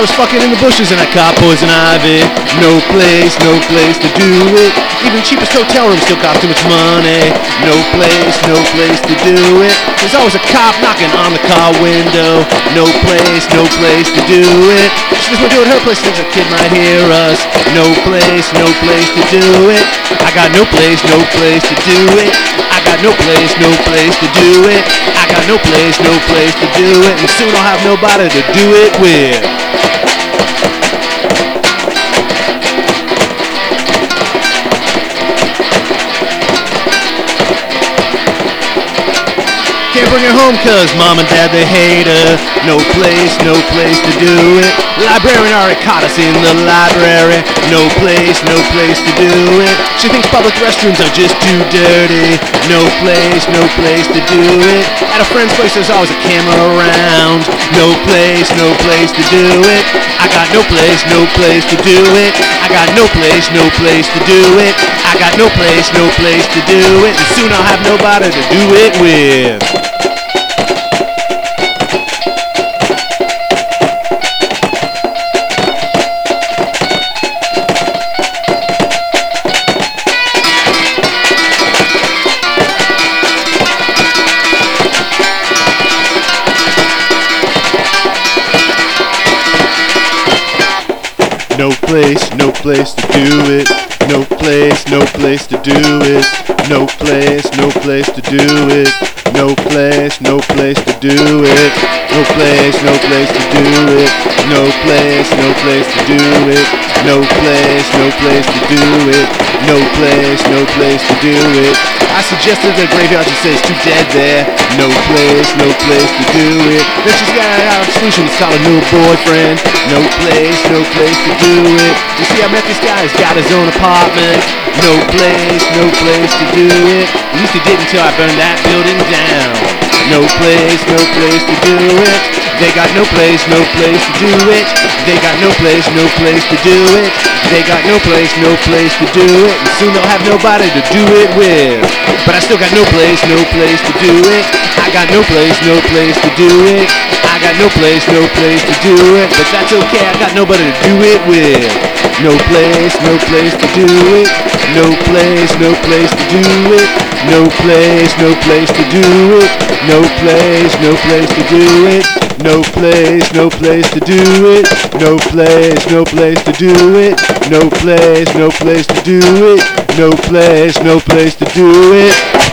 I was fucking in the bushes and I caught poison ivy. No place, no place to do it. Even cheapest hotel room still cost too much money. No place, no place to do it. There's always a cop knocking on the car window. No place, no place to do it. She just went to do it her place, thinks a kid might hear us. No place, no place to do it. I got no place, no place to do it. I got no place, no place to do it. I got no place, no place to do it. And soon I'll have nobody to do it with. Home cause mom and dad they hate her. No place, no place to do it. Librarian already caught us in the library. No place, no place to do it. She thinks public restrooms are just too dirty. No place, no place to do it. At a friend's place there's always a camera around. No place, no place to do it. I got no place, no place to do it. I got no place, no place to do it. I got no place, no place to do it. And soon I'll have nobody to do it with. No place, no place to do it. No place, no place to do it. No place, no place to do it. No place, no place to do it. No place, no place to do it. No place, no place to do it. No place, no place to do it. No place, no place to do it. I suggested the graveyard, she says too dead there. No place, no place to do it. Then she's got a solution, it's called a new boyfriend. No place, no place to do it. You see, I met this guy, he's got his own apartment. No place, no place to do it. At least he did until I burned that building down. No place, no place to do it. They got no place, no place to do it. They got no place, no place to do it. They got no place, no place to do it. And soon they'll have nobody to do it with. But I still got no place, no place to do it. I got no place, no place to do it. I got no place, no place to do it. But that's okay, I got nobody to do it with. No place, no place to do it. No place, no place to do it. No place, no place to do it. No place, no place to do it. No place, no place to do it. No place, no place to do it. No place, no place to do it. No place, no place to do it.